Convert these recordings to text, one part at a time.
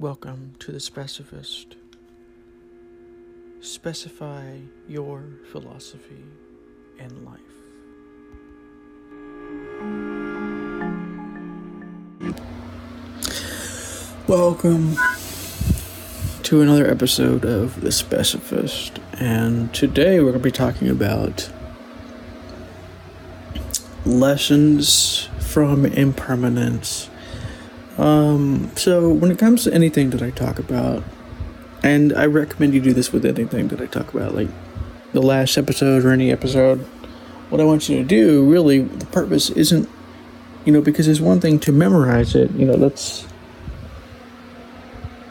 Welcome to the Specifist. Specify your philosophy and life. Welcome to another episode of The Specifist, and today we're going to be talking about lessons from impermanence. Um, so, when it comes to anything that I talk about, and I recommend you do this with anything that I talk about, like the last episode or any episode, what I want you to do really, the purpose isn't, you know, because it's one thing to memorize it, you know, that's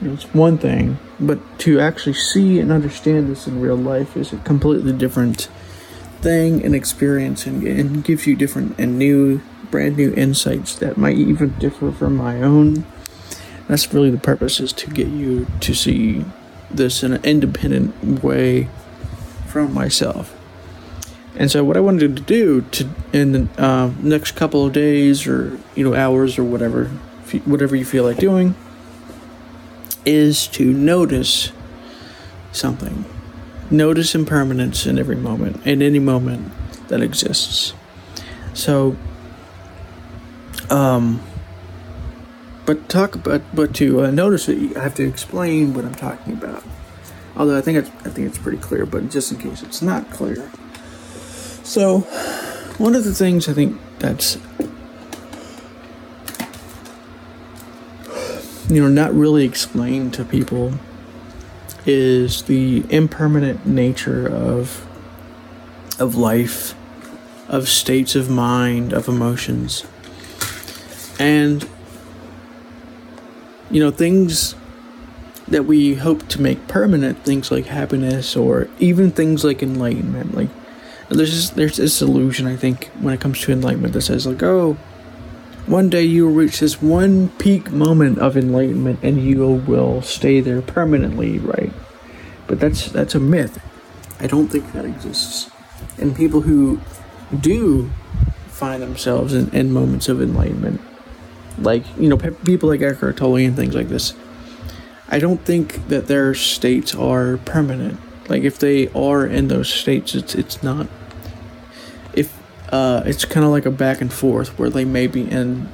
it's one thing, but to actually see and understand this in real life is a completely different thing and experience and, and gives you different and new, brand new insights that might even differ from my own. That's really the purpose is to get you to see this in an independent way from myself. And so, what I wanted to do to in the uh, next couple of days or you know hours or whatever, whatever you feel like doing is to notice something. Notice impermanence in every moment, in any moment that exists. So, um, but talk about, but to uh, notice it, I have to explain what I'm talking about. Although I think it's, I think it's pretty clear, but just in case it's not clear. So, one of the things I think that's you know not really explained to people is the impermanent nature of of life of states of mind of emotions. And you know things that we hope to make permanent things like happiness or even things like enlightenment like there's this, there's this illusion i think when it comes to enlightenment that says like oh one day you will reach this one peak moment of enlightenment and you will stay there permanently, right? But that's that's a myth. I don't think that exists. And people who do find themselves in, in moments of enlightenment, like you know people like Eckhart Tolle and things like this, I don't think that their states are permanent. Like if they are in those states, it's it's not uh, it's kind of like a back and forth where they may be in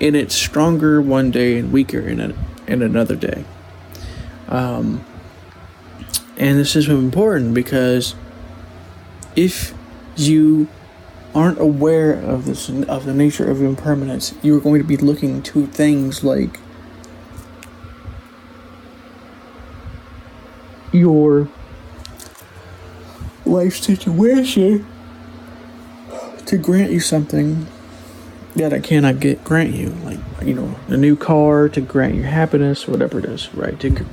in it stronger one day and weaker in it in another day. Um, and this is important because if you aren't aware of this of the nature of impermanence, you are going to be looking to things like your life situation to grant you something that I cannot get grant you, like you know, a new car to grant you happiness, whatever it is, right? To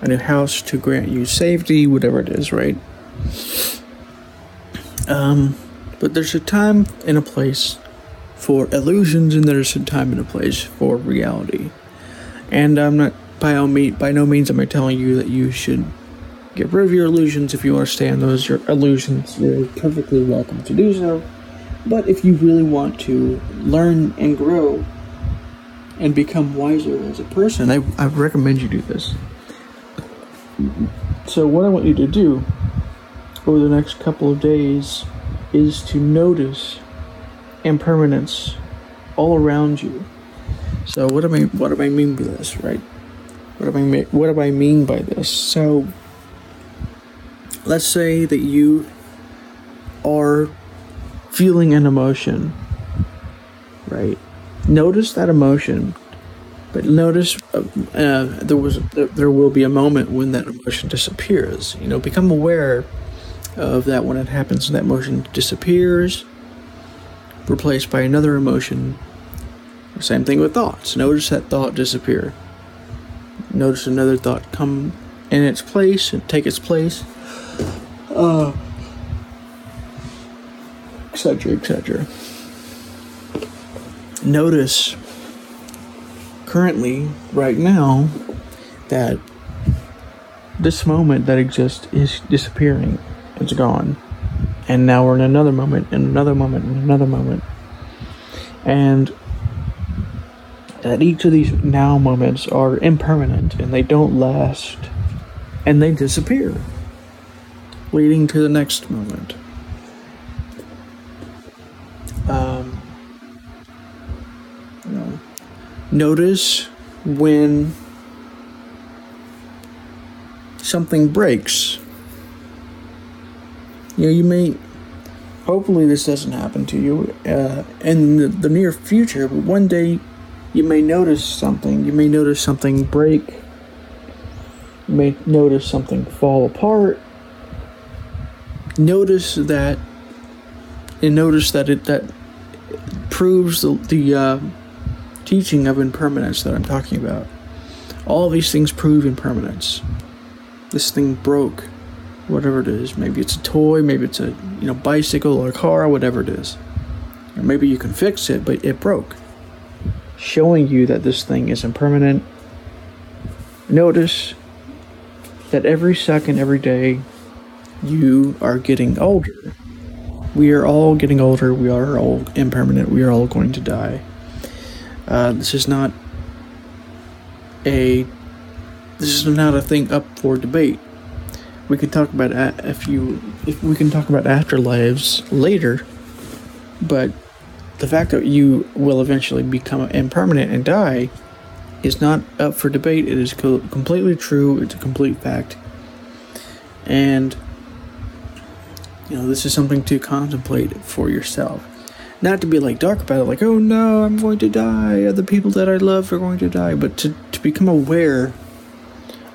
a new house to grant you safety, whatever it is, right? Um, but there's a time and a place for illusions, and there's a time and a place for reality. And I'm not by all by no means am I telling you that you should get rid of your illusions if you on those your illusions. You're perfectly welcome to do so. But if you really want to learn and grow and become wiser as a person, I, I recommend you do this. So, what I want you to do over the next couple of days is to notice impermanence all around you. So, what do I what do I mean by this, right? What do I mean, what do I mean by this? So, let's say that you are feeling an emotion, right? Notice that emotion, but notice uh, uh, there was there will be a moment when that emotion disappears. You know, become aware of that when it happens. That emotion disappears, replaced by another emotion. Same thing with thoughts. Notice that thought disappear. Notice another thought come in its place and take its place. Uh, etc., etc. Notice currently, right now, that this moment that exists is disappearing. It's gone. And now we're in another moment, in another moment, in another moment. And that each of these now moments are impermanent and they don't last and they disappear, leading to the next moment. Um, you know, notice when something breaks. You know, you may. Hopefully, this doesn't happen to you uh, in the, the near future, but one day you may notice something. You may notice something break. You may notice something fall apart. Notice that, and notice that it that proves the, the uh, teaching of impermanence that I'm talking about. All these things prove impermanence. This thing broke, whatever it is. Maybe it's a toy, maybe it's a you know bicycle or a car, whatever it is. Or maybe you can fix it, but it broke showing you that this thing is impermanent. Notice that every second, every day, you are getting older. We are all getting older. We are all impermanent. We are all going to die. Uh, this is not a this is not a thing up for debate. We can talk about if you if we can talk about afterlives later, but the fact that you will eventually become impermanent and die is not up for debate. It is co- completely true. It's a complete fact. And, you know, this is something to contemplate for yourself. Not to be like dark about it, like, oh no, I'm going to die. Other people that I love are going to die. But to, to become aware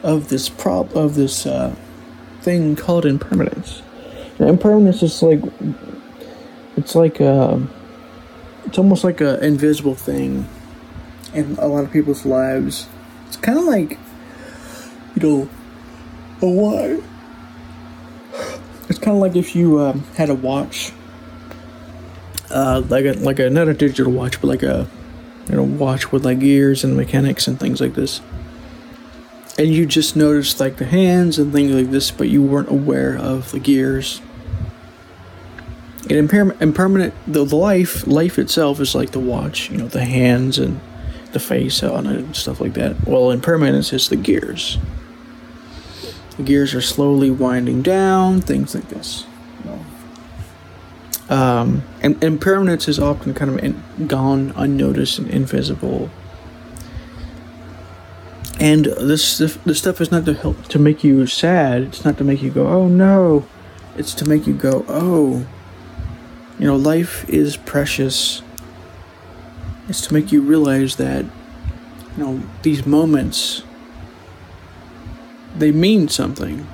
of this prop of this uh, thing called impermanence. impermanence is like, it's like, uh, it's almost like an invisible thing in a lot of people's lives. It's kind of like, you know, a what? It's kind of like if you um, had a watch, uh, like a like a not a digital watch, but like a you know watch with like gears and mechanics and things like this. And you just noticed like the hands and things like this, but you weren't aware of the gears and impairment, impermanent, the, the life, life itself is like the watch, you know, the hands and the face on it and stuff like that. Well, impermanence is the gears. The gears are slowly winding down, things like this. Um, and impermanence is often kind of in, gone unnoticed and invisible. And this this stuff is not to help to make you sad. It's not to make you go, oh no. It's to make you go, oh, you know, life is precious. It's to make you realize that, you know, these moments, they mean something.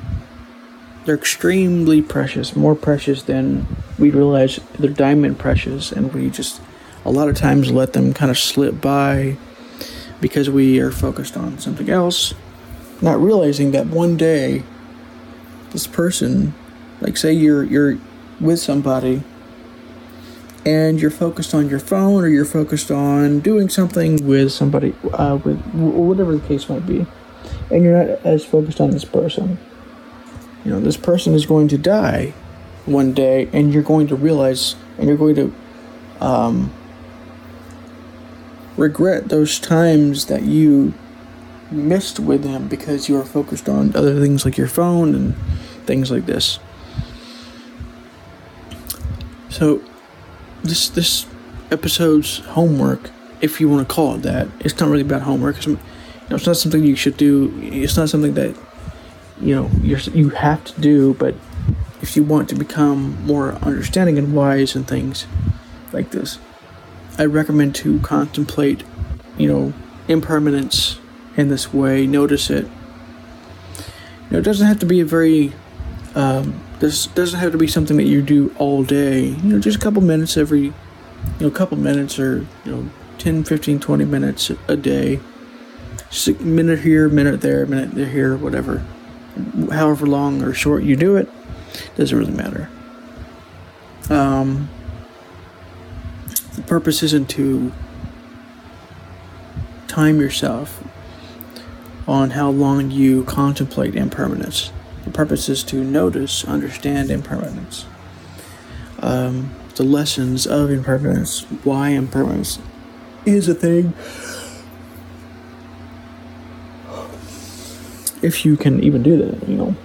They're extremely precious, more precious than we realize they're diamond precious, and we just a lot of times let them kind of slip by because we are focused on something else, not realizing that one day this person, like say you're you're with somebody and you're focused on your phone or you're focused on doing something with somebody, uh, with whatever the case might be, and you're not as focused on this person. You know, this person is going to die one day, and you're going to realize, and you're going to um, regret those times that you missed with them because you were focused on other things like your phone and things like this. So, this this episode's homework, if you want to call it that, it's not really about homework. It's, you know, it's not something you should do. It's not something that you know you you have to do. But if you want to become more understanding and wise and things like this, I recommend to contemplate, you know, impermanence in this way. Notice it. You know, it doesn't have to be a very um, this doesn't have to be something that you do all day. You know, just a couple minutes every, you know, couple minutes or, you know, 10, 15, 20 minutes a day. Just a minute here, minute there, minute here, whatever. However long or short you do it, doesn't really matter. Um, the purpose isn't to time yourself on how long you contemplate impermanence. The purpose is to notice, understand impermanence, um, the lessons of impermanence, why impermanence is a thing. If you can even do that, you know.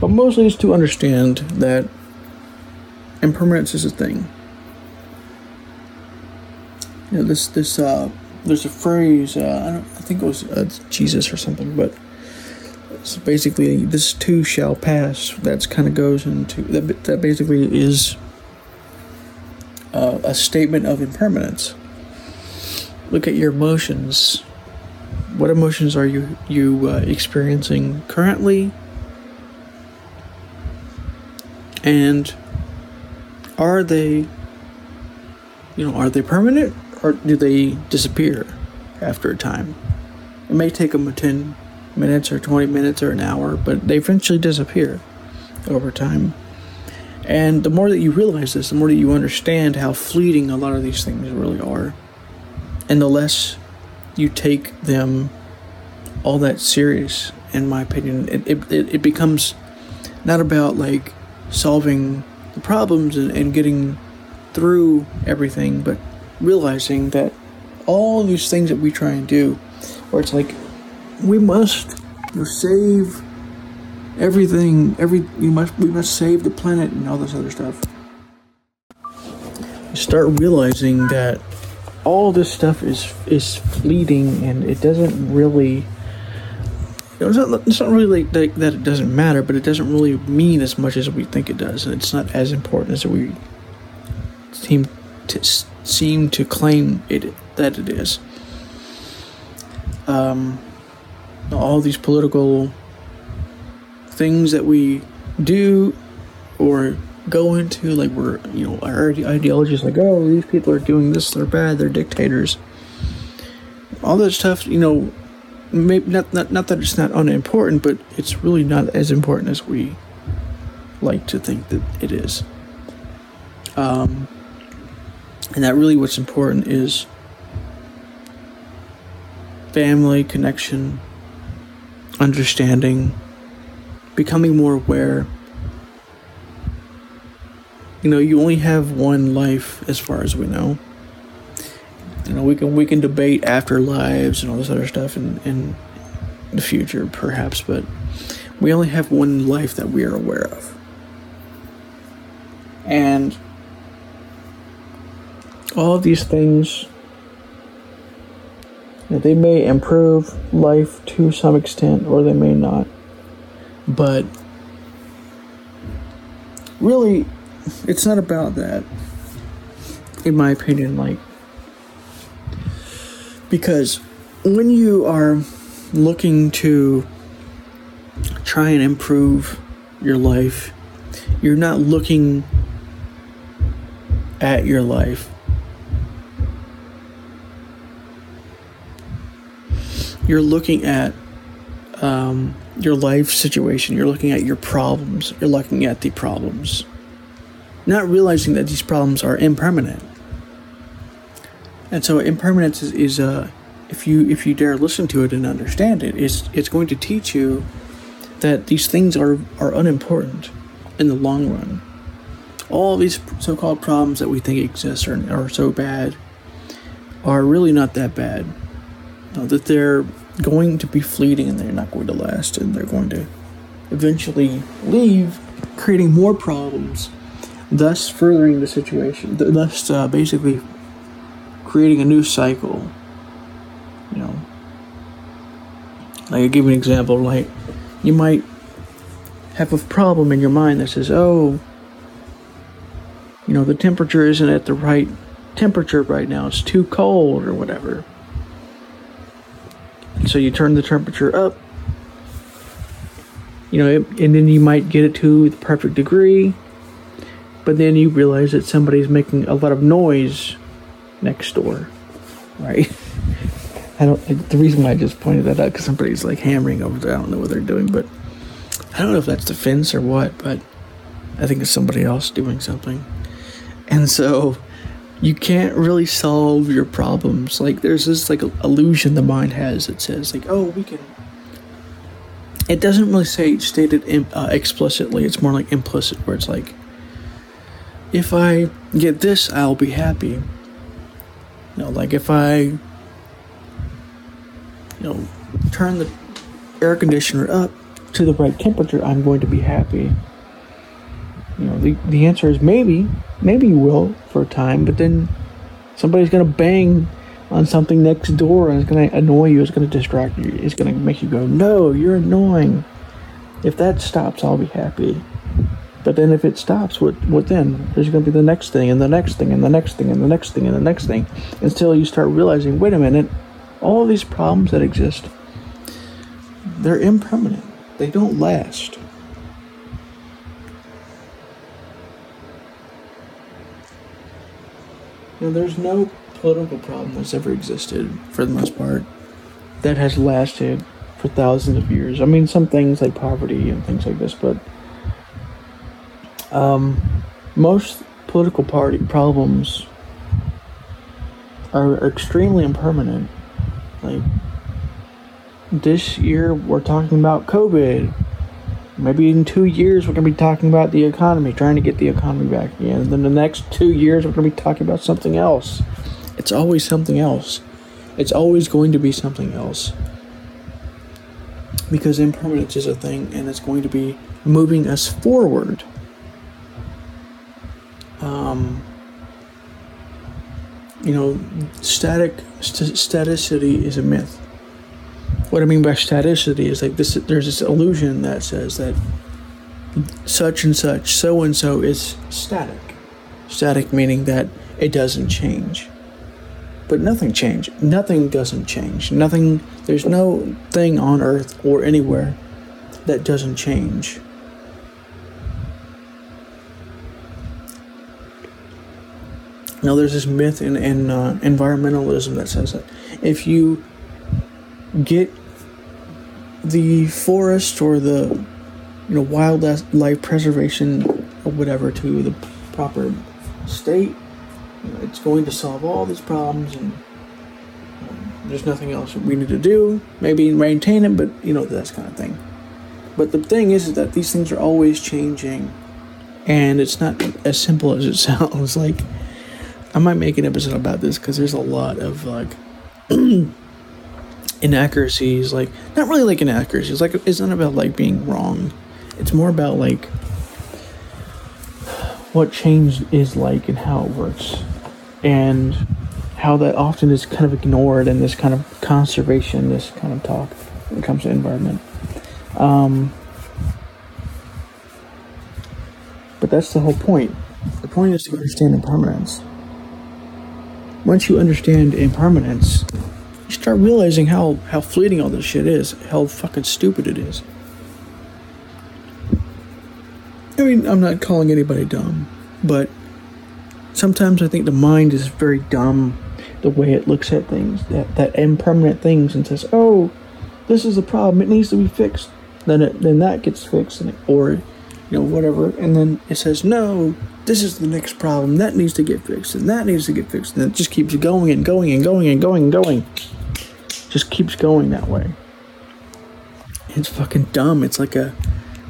But mostly it's to understand that impermanence is a thing. You know, this this uh, there's a phrase uh, I don't I think it was uh, Jesus or something, but it's basically this too shall pass. That's kind of goes into that. That basically is uh, a statement of impermanence. Look at your emotions. What emotions are you you uh, experiencing currently? And are they, you know, are they permanent or do they disappear after a time? It may take them 10 minutes or 20 minutes or an hour, but they eventually disappear over time. And the more that you realize this, the more that you understand how fleeting a lot of these things really are, and the less you take them all that serious, in my opinion, it, it, it becomes not about like solving the problems and, and getting through everything, but realizing that all these things that we try and do, where it's like we must save everything, every you must we must save the planet and all this other stuff. You start realizing that all this stuff is is fleeting and it doesn't really it's not, it's not really like that, it doesn't matter, but it doesn't really mean as much as we think it does, and it's not as important as we seem to seem to claim it that it is. Um, all these political things that we do or go into, like we're you know our ideologies, like oh these people are doing this, they're bad, they're dictators. All that stuff, you know, maybe not, not not that it's not unimportant, but it's really not as important as we like to think that it is. Um, and that really what's important is family connection, understanding, becoming more aware. You know, you only have one life as far as we know you know we can we can debate afterlives and all this other stuff in in the future perhaps but we only have one life that we are aware of. And all of these things they may improve life to some extent or they may not but really it's not about that in my opinion like because when you are looking to try and improve your life, you're not looking at your life. You're looking at um, your life situation. You're looking at your problems. You're looking at the problems. Not realizing that these problems are impermanent. And so impermanence is, is uh, if you if you dare listen to it and understand it, it's it's going to teach you that these things are are unimportant in the long run. All these so-called problems that we think exist are, are so bad are really not that bad. That they're going to be fleeting and they're not going to last and they're going to eventually leave, creating more problems, thus furthering the situation, thus uh, basically creating a new cycle. You know, like I give you an example, like you might have a problem in your mind that says, "Oh, you know, the temperature isn't at the right temperature right now. It's too cold or whatever." And so you turn the temperature up. You know, and then you might get it to the perfect degree, but then you realize that somebody's making a lot of noise next door, right? I don't. The reason why I just pointed that out because somebody's like hammering over there. I don't know what they're doing, but I don't know if that's the fence or what. But I think it's somebody else doing something, and so you can't really solve your problems. Like there's this like illusion the mind has that says like, oh, we can. It doesn't really say stated uh, explicitly. It's more like implicit, where it's like, if I get this, I'll be happy you know, like if I, you know, turn the air conditioner up to the right temperature, I'm going to be happy. You know, the, the answer is maybe, maybe you will for a time, but then somebody's going to bang on something next door and it's going to annoy you, it's going to distract you, it's going to make you go, no, you're annoying. If that stops, I'll be happy. But then if it stops, what what then? There's going to be the next thing and the next thing and the next thing and the next thing and the next thing until you start realizing, wait a minute, all these problems that exist, they're impermanent. They don't last. Know, there's no political problem that's ever existed, for the most part, that has lasted for thousands of years. I mean, some things like poverty and things like this, but um, most political party problems are extremely impermanent. Like this year, we're talking about COVID. Maybe in two years, we're going to be talking about the economy, trying to get the economy back again. Then the next two years, we're going to be talking about something else. It's always something else. It's always going to be something else. Because impermanence is a thing, and it's going to be moving us forward. Um, you know, static st- staticity is a myth. What I mean by staticity is like this. There's this illusion that says that such and such, so and so is static. Static meaning that it doesn't change. But nothing change. Nothing doesn't change. Nothing. There's no thing on Earth or anywhere that doesn't change. Now, there's this myth in, in uh, environmentalism that says that if you get the forest or the you know wildlife preservation or whatever to the proper state, it's going to solve all these problems and um, there's nothing else that we need to do. Maybe maintain it, but you know that kind of thing. But the thing is, is that these things are always changing, and it's not as simple as it sounds. Like I might make an episode about this because there's a lot of like inaccuracies. Like not really like inaccuracies. Like it's not about like being wrong. It's more about like what change is like and how it works, and how that often is kind of ignored in this kind of conservation, this kind of talk when it comes to environment. Um, but that's the whole point. The point is to understand impermanence once you understand impermanence, you start realizing how, how fleeting all this shit is, how fucking stupid it is. I mean, I'm not calling anybody dumb, but sometimes I think the mind is very dumb the way it looks at things, that, that impermanent things, and says, oh, this is a problem, it needs to be fixed. Then, it, then that gets fixed, and it, or, you know, whatever, and then it says, no, this is the next problem that needs to get fixed and that needs to get fixed and it just keeps going and going and going and going and going. Just keeps going that way. It's fucking dumb. It's like a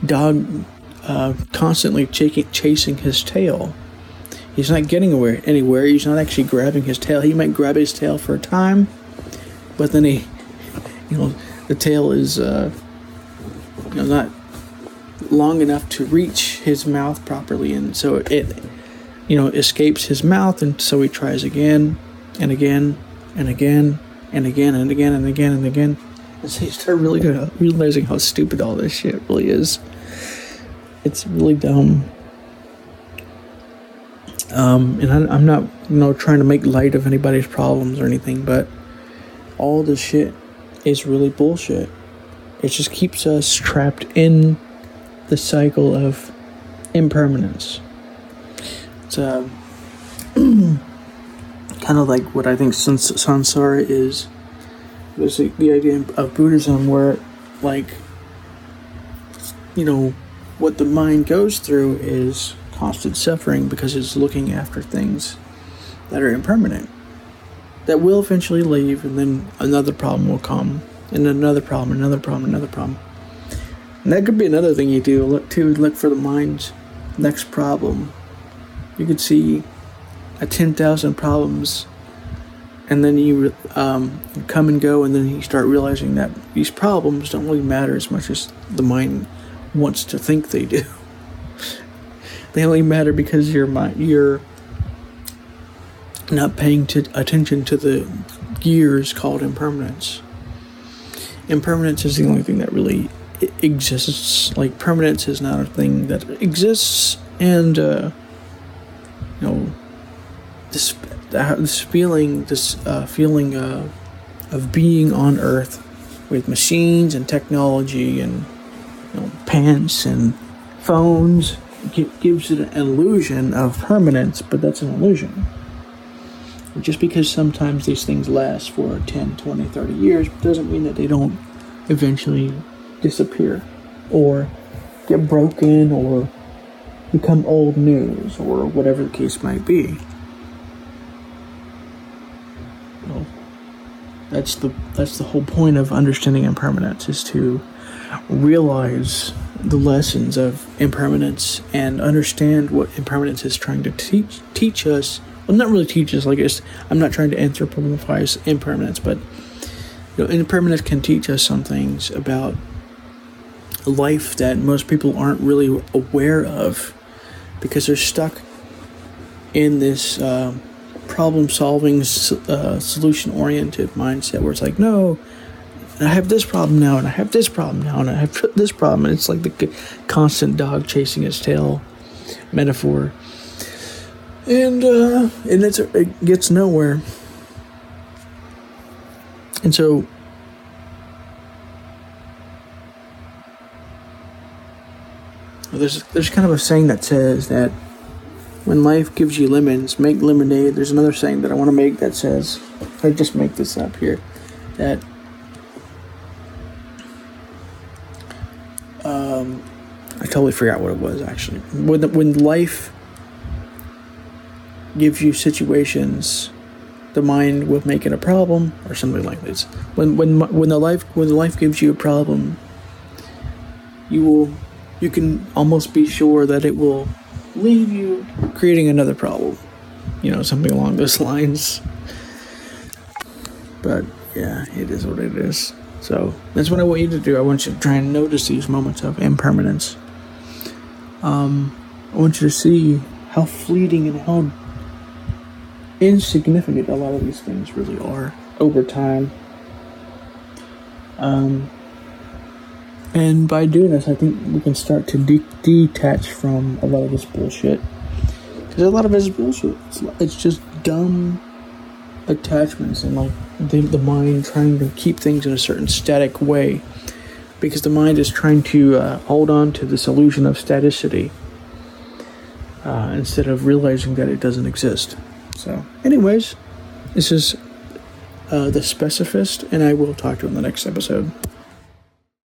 dog uh, constantly ch- chasing his tail. He's not getting anywhere anywhere. He's not actually grabbing his tail. He might grab his tail for a time but then he you know the tail is uh, you know not long enough to reach his mouth properly, and so it, you know, escapes his mouth, and so he tries again and again and again and again and again and again and again. And so you start really realizing how stupid all this shit really is. It's really dumb. Um, and I, I'm not, you know, trying to make light of anybody's problems or anything, but all this shit is really bullshit. It just keeps us trapped in the cycle of impermanence. It's uh, kind of like what I think samsara is. Was the idea of Buddhism where, like, you know, what the mind goes through is constant suffering because it's looking after things that are impermanent, that will eventually leave, and then another problem will come, and another problem, another problem, another problem. And that could be another thing you do. Look to look for the mind's next problem. You could see a ten thousand problems and then you um, come and go, and then you start realizing that these problems don't really matter as much as the mind wants to think they do. they only matter because your mind, you're not paying to, attention to the gears called impermanence. Impermanence is the only thing that really exists. Like permanence is not a thing that exists, and uh, you know this this feeling, this uh, feeling uh, of being on Earth with machines and technology and you know, pants and phones gives it an illusion of permanence, but that's an illusion. Just because sometimes these things last for 10, 20, 30 years doesn't mean that they don't eventually disappear or get broken or become old news or whatever the case might be. Well, that's the that's the whole point of understanding impermanence is to realize the lessons of impermanence and understand what impermanence is trying to teach teach us. Well, not really teach us. Like it's, I'm not trying to anthropomorphize impermanence, but you know, impermanence can teach us some things about life that most people aren't really aware of because they're stuck in this uh, problem solving, uh, solution oriented mindset where it's like, no, I have this problem now, and I have this problem now, and I have this problem. And it's like the constant dog chasing its tail metaphor. And, uh, and it's, it gets nowhere. And so, there's, there's kind of a saying that says that when life gives you lemons, make lemonade. There's another saying that I want to make that says, I just make this up here, that um, I totally forgot what it was actually. When the, when life gives you situations, the mind will make it a problem or something like this. When when when the life when the life gives you a problem, you will you can almost be sure that it will leave you creating another problem. You know, something along those lines. But yeah, it is what it is. So that's what I want you to do. I want you to try and notice these moments of impermanence. Um, I want you to see how fleeting and how insignificant a lot of these things really are over time. Um, and by doing this, I think we can start to de- detach from a lot of this bullshit. Because a lot of it is bullshit. It's, it's just dumb attachments and like the, the mind trying to keep things in a certain static way because the mind is trying to uh, hold on to this illusion of staticity uh, instead of realizing that it doesn't exist. So, anyways, this is uh, the specificist, and I will talk to you in the next episode.